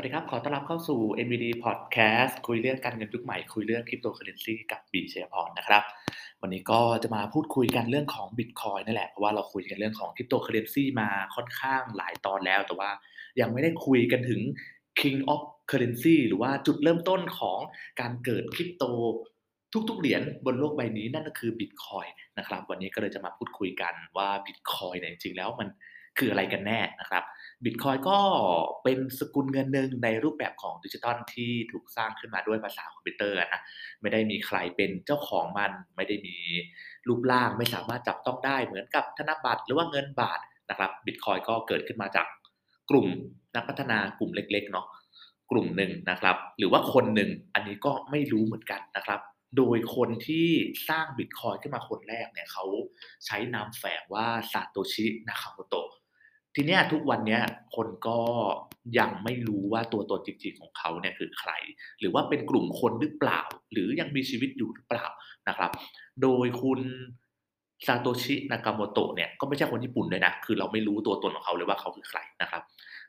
สวัสดีครับ ขอต้อนรับเข้าสู่ NVD Podcast คุยเรื่องการเงินยุคใหม่ คุยเรื่องคริปโตเคอเรนซีกับบีเชยพรนะครับ วันนี้ก็จะมาพูดคุยกันเรื่องของ Bitcoin นั่นแหละ เพราะว่าเราคุยกันเรื่องของคริปโตเคอเรนซีมาค่อนข้างหลายตอนแล้ว แต่ว่ายังไม่ได้คุยกันถึง King of Currency หรือว่าจุดเริ่มต้นของการเกิดคริปโตทุกๆ เหรียญบนโลกใบนี้นั่นก็คือ Bitcoin นะครับ วันนี้ก็เลยจะมาพูดคุยกันว่า Bitcoin เนี่ยจริงๆแล้วมัน คืออะไรกันแน่นะครับบิตคอยก็เป็นสกุลเงินหนึ่งในรูปแบบของดิจิทัลที่ถูกสร้างขึ้นมาด้วยภาษาคอมพิวเตอร์นะไม่ได้มีใครเป็นเจ้าของมัน ไม่ได้มีรูปร่างไม่สามารถจับต้องได้เหมือนกับธนบัตรหรือว่าเงินบาทนะครับบิตคอยก็เกิดขึ้นมาจากกลุ่มนักพัฒนากลุ่มเล็กๆเนาะกลุ่มหนึ่งนะครับ หรือว่าคนหนึ่งอันนี้ก็ไม่รู้เหมือนกันนะครับ โดยคนที่สร้างบิตคอยขึ้นมาคนแรกเนี่ยเขาใช้นามแฝงว่าซาโตชินาคาโมโตะ ทีเนี้ยทุกวันเนี้ยคนก็ยังไม่รู้ว่าตัวตนจริงๆของเขาเนี่ยคือใคร หรือว่าเป็นกลุ่มคนหรือเปล่า หรือยังมีชีวิตอยู่หรือเปล่านะครับ โดยคุณซาโตชิ นากาโมโตะเนี่ยก็ไม่ใช่คนญี่ปุ่นเลยนะ คือเราไม่รู้ตัวตนของเขาเลยว่าเขาคือใครนะครับ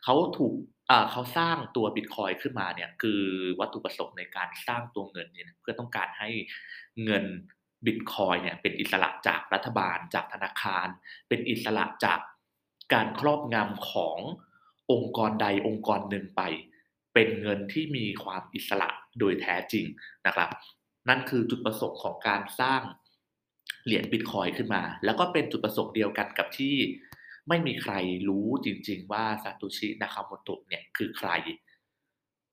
เขาถูกเขาสร้างตัวบิตคอยขึ้นมาเนี่ยคือวัตถุประสงค์ในการสร้างตัวเงินเนี่ยเพื่อต้องการให้เงินบิตคอยเนี่ยเป็นอิสระจากรัฐบาลจากธนาคาร เป็นอิสระจาก การครอบงำขององค์กรใดองค์กรหนึ่งไป เป็นเงินที่มีความอิสระโดยแท้จริงนะครับ นั่นคือจุดประสงค์ของการสร้างเหรียญบิตคอยขึ้นมา แล้วก็เป็นจุดประสงค์เดียวกันกับที่ไม่มีใครรู้จริง ๆ ว่าซาโตชินาคาโมโตะเนี่ยคือใคร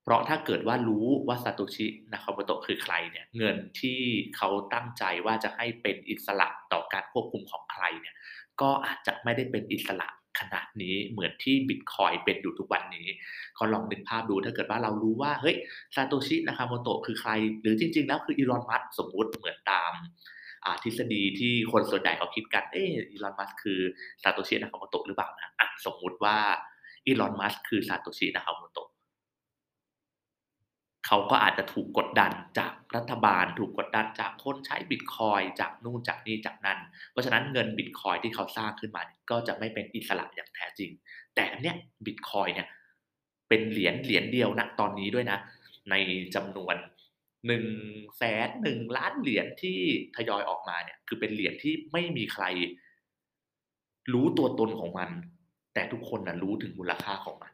เพราะถ้าเกิดว่ารู้ว่าซาโตชินาคาโมโตะคือใครเนี่ยเงินที่เขาตั้งใจว่าจะให้เป็นอิสระต่อการควบคุมของใครเนี่ยก็อาจจะไม่ได้เป็นอิสระ ขนาดนี้เหมือนที่บิตคอยเป็นอยู่ทุกวันนี้ก็ลองนึกภาพดูถ้าเกิดว่าเรารู้ว่าเฮ้ยซาโตชินาคาโมโตะคือใคร หรือจริง ๆ แล้วคืออีลอนมัสก์สมมุติเหมือนตามทฤษฎีที่คนส่วนใหญ่เขาคิดกัน เอออีลอนมัสก์คือซาโตชินาคาโมโตะหรือเปล่านะสมมุติว่าอีลอนมัสคือซาโตชินาคาโมโตะ เขาก็อาจจะถูกกดดันจากรัฐบาล ถูกกดดันจากคนใช้บิตคอยจากนู่นจากนี่จากนั่นเพราะฉะนั้นเงินบิตคอยที่เขาสร้างขึ้นมาก็จะไม่เป็นอิสระอย่างแท้จริง แต่เนี้ยบิตคอยเนี่ยเป็นเหรียญเหรียญเดียวนะตอนนี้ด้วยนะ ในจำนวนหนึ่งแสนหนึ่งล้านเหรียญที่ทยอยออกมาเนี่ยคือเป็นเหรียญที่ไม่มีใคร รู้ตัวตนของมัน แต่ทุกคนนะรู้ถึงมูลค่าของมัน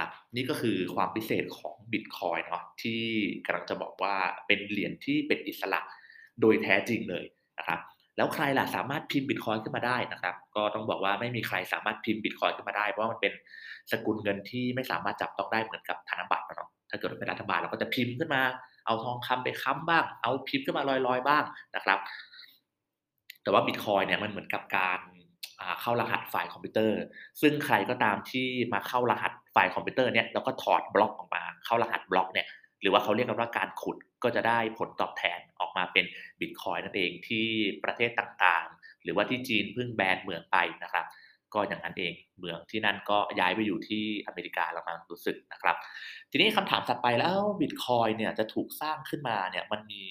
นะนี่ก็คือความพิเศษของบิตคอยเนาะที่กำลังจะบอกว่าเป็นเหรียญที่เป็นอิสระโดยแท้จริงเลยนะครับแล้วใครล่ะสามารถพิมพ์บิตคอยขึ้นมาได้นะครับ ก็ต้องบอกว่าไม่มีใครสามารถพิมพ์บิตคอยขึ้นมาได้ เพราะมันเป็นสกุลเงินที่ไม่สามารถจับต้องได้เหมือนกับธนบัตรเนาะถ้าเกิดเป็นรัฐบาลเราก็จะพิมพ์ขึ้นมา เอาทองคำไปค้ำบ้าง เอาพิมพ์ขึ้นมาลอยๆบ้างนะครับ แต่ว่าบิตคอยเนี่ยมันเหมือนกับการ เข้ารหัสไฟล์คอมพิวเตอร์ ซึ่งใครก็ตามที่มาเข้ารหัสไฟล์คอมพิวเตอร์เนี่ยแล้วก็ถอดบล็อกออกมาเข้ารหัสบล็อกเนี่ยหรือว่าเขาเรียกกันว่าการขุดก็จะได้ผลตอบแทนออกมาเป็นบิตคอยนั่นเองที่ประเทศต่างๆ หรือว่าที่จีนเพิ่งแบนเหมืองไปนะครับ ก็อย่างนั้นเองเหมืองที่นั่นก็ย้ายไปอยู่ที่อเมริกาแล้วมั้งรู้สึกนะครับ ทีนี้คำถามถัดไปแล้วบิตคอยเนี่ยจะถูกสร้างขึ้นมาเนี่ยมันมี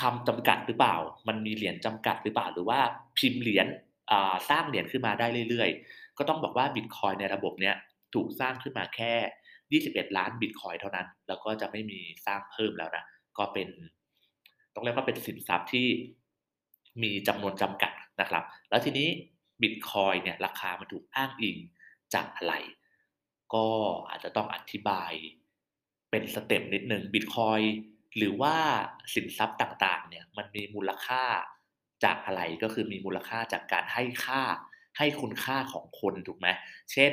คำจำกัดหรือเปล่า มันมีเหรียญจำกัดหรือเปล่า หรือว่าพิมพ์เหรียญสร้างเหรียญขึ้นมาได้เรื่อยๆ ก็ต้องบอกว่าบิตคอยในระบบเนี้ยถูกสร้างขึ้นมาแค่ 21 ล้านบิตคอยเท่านั้น แล้วก็จะไม่มีสร้างเพิ่มแล้วนะ ก็เป็นต้องเรียกว่าเป็นสินทรัพย์ที่มีจำนวนจำกัดนะครับ แล้วทีนี้บิตคอยเนี่ยราคามันถูกอ้างอิงจากอะไร ก็อาจจะต้องอธิบายเป็นสเต็ปนิดหนึ่งบิตคอย หรือว่าสินทรัพย์ต่างๆเนี่ยมันมีมูลค่าจากอะไรก็คือมีมูลค่าจากการให้ค่าให้คุณค่าของคนถูกไหมเช่น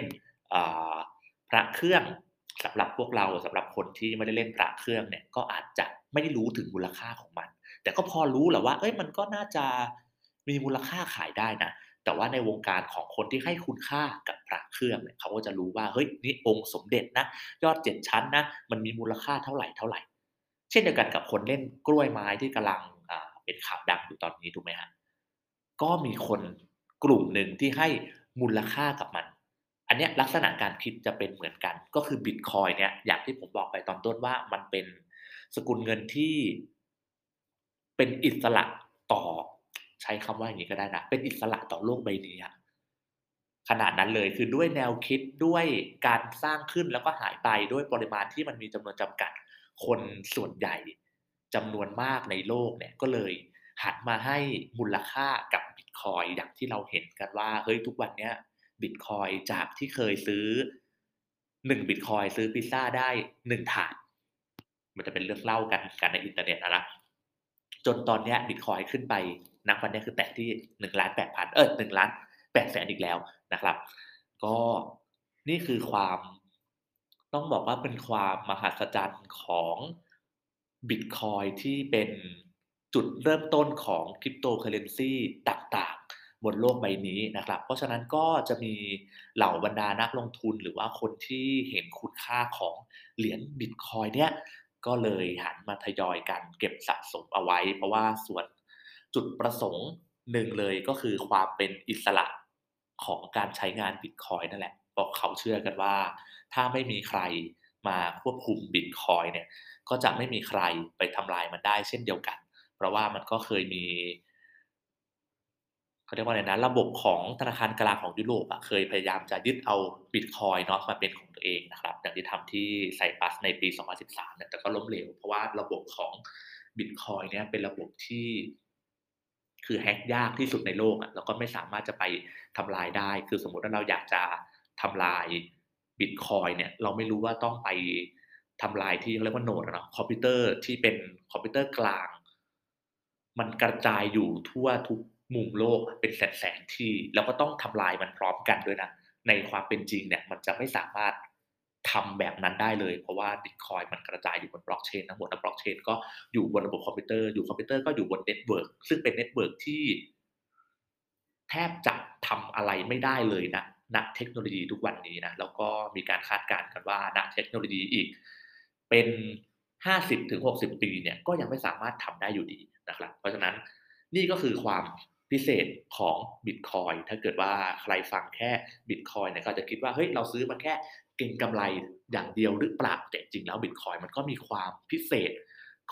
พระเครื่องสำหรับพวกเราสำหรับคนที่ไม่ได้เล่นพระเครื่องเนี่ยก็อาจจะไม่ได้รู้ถึงมูลค่าของมัน แต่ก็พอรู้แหละว่า เอ้ยมันก็น่าจะมีมูลค่าขายได้นะแต่ว่าในวงการของคนที่ให้คุณค่ากับพระเครื่องเนี่ยเขาก็จะรู้ว่าเฮ้ยนี่องค์สมเด็จนะยอดเจ็ดชั้นนะมันมีมูลค่าเท่าไหร่เท่าไหร่ ช่นเดียวกันกับคนเล่นกล้วยไม้ที่กำลังเป็นข่าวดังอยู่ตอนนี้ถูกไหมฮะก็มีคนกลุ่มหนึ่งที่ให้มูลค่ากับมัน อันนี้ลักษณะการคิดจะเป็นเหมือนกัน ก็คือบิตคอยเนี่ยอย่างที่ผมบอกไปตอนต้นว่ามันเป็นสกุลเงินที่ เป็นอิสระต่อใช้คำว่าอย่างนี้ก็ได้นะ เป็นอิสระต่อโลกใบนี้ขนาดนั้นเลยคือด้วยแนวคิดด้วยการสร้างขึ้นแล้วก็หายไปด้วยปริมาณที่มันมีจำนวนจำกัด คนส่วนใหญ่จำนวนมากในโลกเนี่ยก็เลยหันมาให้มูลค่ากับบิตคอยอย่างที่เราเห็นกันว่าเฮ้ยทุกวันเนี้ยบิตคอยจากที่เคยซื้อ1บิตคอยซื้อพิซซาได้1ถาด มันจะเป็นเรื่องเล่ากันกันในอินเทอร์เน็ตอะนะจนตอนเนี้ยบิตคอยขึ้นไปณวันนี้คือแตะที่1,800,000เอ๊ย1,800,000อีกแล้วนะครับ ก็นี่คือความ ต้องบอกว่าเป็นความมหัศจรรย์ของบิตคอยที่เป็นจุดเริ่มต้นของ Cryptocurrency ต่างๆ บนโลกใบนี้นะครับ เพราะฉะนั้นก็จะมีเหล่าบรรดานักลงทุนหรือว่าคนที่เห็นคุณค่าของเหรียญบิตคอยเนี่ยก็เลยหันมาทยอยกันเก็บสะสมเอาไว้ เพราะว่าส่วนจุดประสงค์หนึ่งเลยก็คือความเป็นอิสระของการใช้งานบิตคอยนั่นแหละ เพราะเขาเชื่อกันว่า ถ้าไม่มีใครมาควบคุมบิตคอยเนี่ยก็จะไม่มีใครไปทำลายมันได้เช่นเดียวกัน เพราะว่ามันก็เคยมีเขาเรียกว่าอะไรนะระบบของธนาคารกลางของยุโรปอะเคยพยายามจะยึดเอาบิตคอยน์เนาะมาเป็นของตัวเองนะครับอย่างที่ทำที่ไซปรัสในปี 2013เนี่ยแต่ก็ล้มเหลวเพราะว่าระบบของบิตคอยน์เนี่ยเป็นระบบที่ คือ hack ยากที่สุดในโลกอะแล้วก็ไม่สามารถจะไปทำลายได้ คือสมมุติว่าเราอยากจะ ทำลายบิตคอยน์เนี่ยเราไม่รู้ว่าต้องไปทำลายที่เขาเรียกว่า node นะคอมพิวเตอร์ที่เป็นคอมพิวเตอร์กลาง มันกระจายอยู่ทั่วทุกมุมโลกเป็นแสนๆที่ แล้วก็ต้องทำลายมันพร้อมกันด้วยนะ ในความเป็นจริงเนี่ยมันจะไม่สามารถทำแบบนั้นได้เลย เพราะว่าบิตคอยน์มันกระจายอยู่บน Blockchain ทั้งหมดแล้ว Blockchain ก็อยู่บนระบบคอมพิวเตอร์อยู่คอมพิวเตอร์ก็อยู่บน network ซึ่งเป็น network ที่แทบจะทำอะไรไม่ได้เลยนะ ณณเทคโนโลยีทุกวันนี้นะแล้วก็มีการคาดการณ์กันว่าณเทคโนโลยีอีก เป็น 50-60 ปีเนี่ยก็ยังไม่สามารถทำได้อยู่ดีนะครับ เพราะฉะนั้นนี่ก็คือความพิเศษของบิตคอยน์ถ้าเกิดว่าใครฟังแค่บิตคอยน์เนี่ยก็จะคิดว่าเฮ้ยเราซื้อมาแค่เก็งกำไรอย่างเดียวหรือเปล่า?แต่จริงแล้วบิตคอยน์มันก็มีความพิเศษ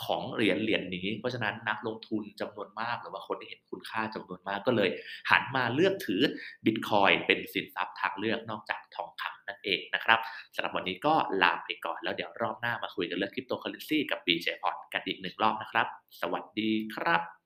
ของเหรียญเหรียญนี้ เพราะฉะนั้นนักลงทุนจำนวนมากหรือว่าคนที่เห็นคุณค่าจำนวนมากก็เลย หันมาเลือกถือบิตคอยน์เป็นสินทรัพย์ทางเลือกนอกจากทองคำนั่นเองนะครับสำหรับวันนี้ก็ลาไปก่อนแล้วเดี๋ยวรอบหน้ามาคุยกันเรื่องคริปโตเคอร์เรนซีกับ BJ Port กันอีกหนึ่งรอบนะครับ สวัสดีครับ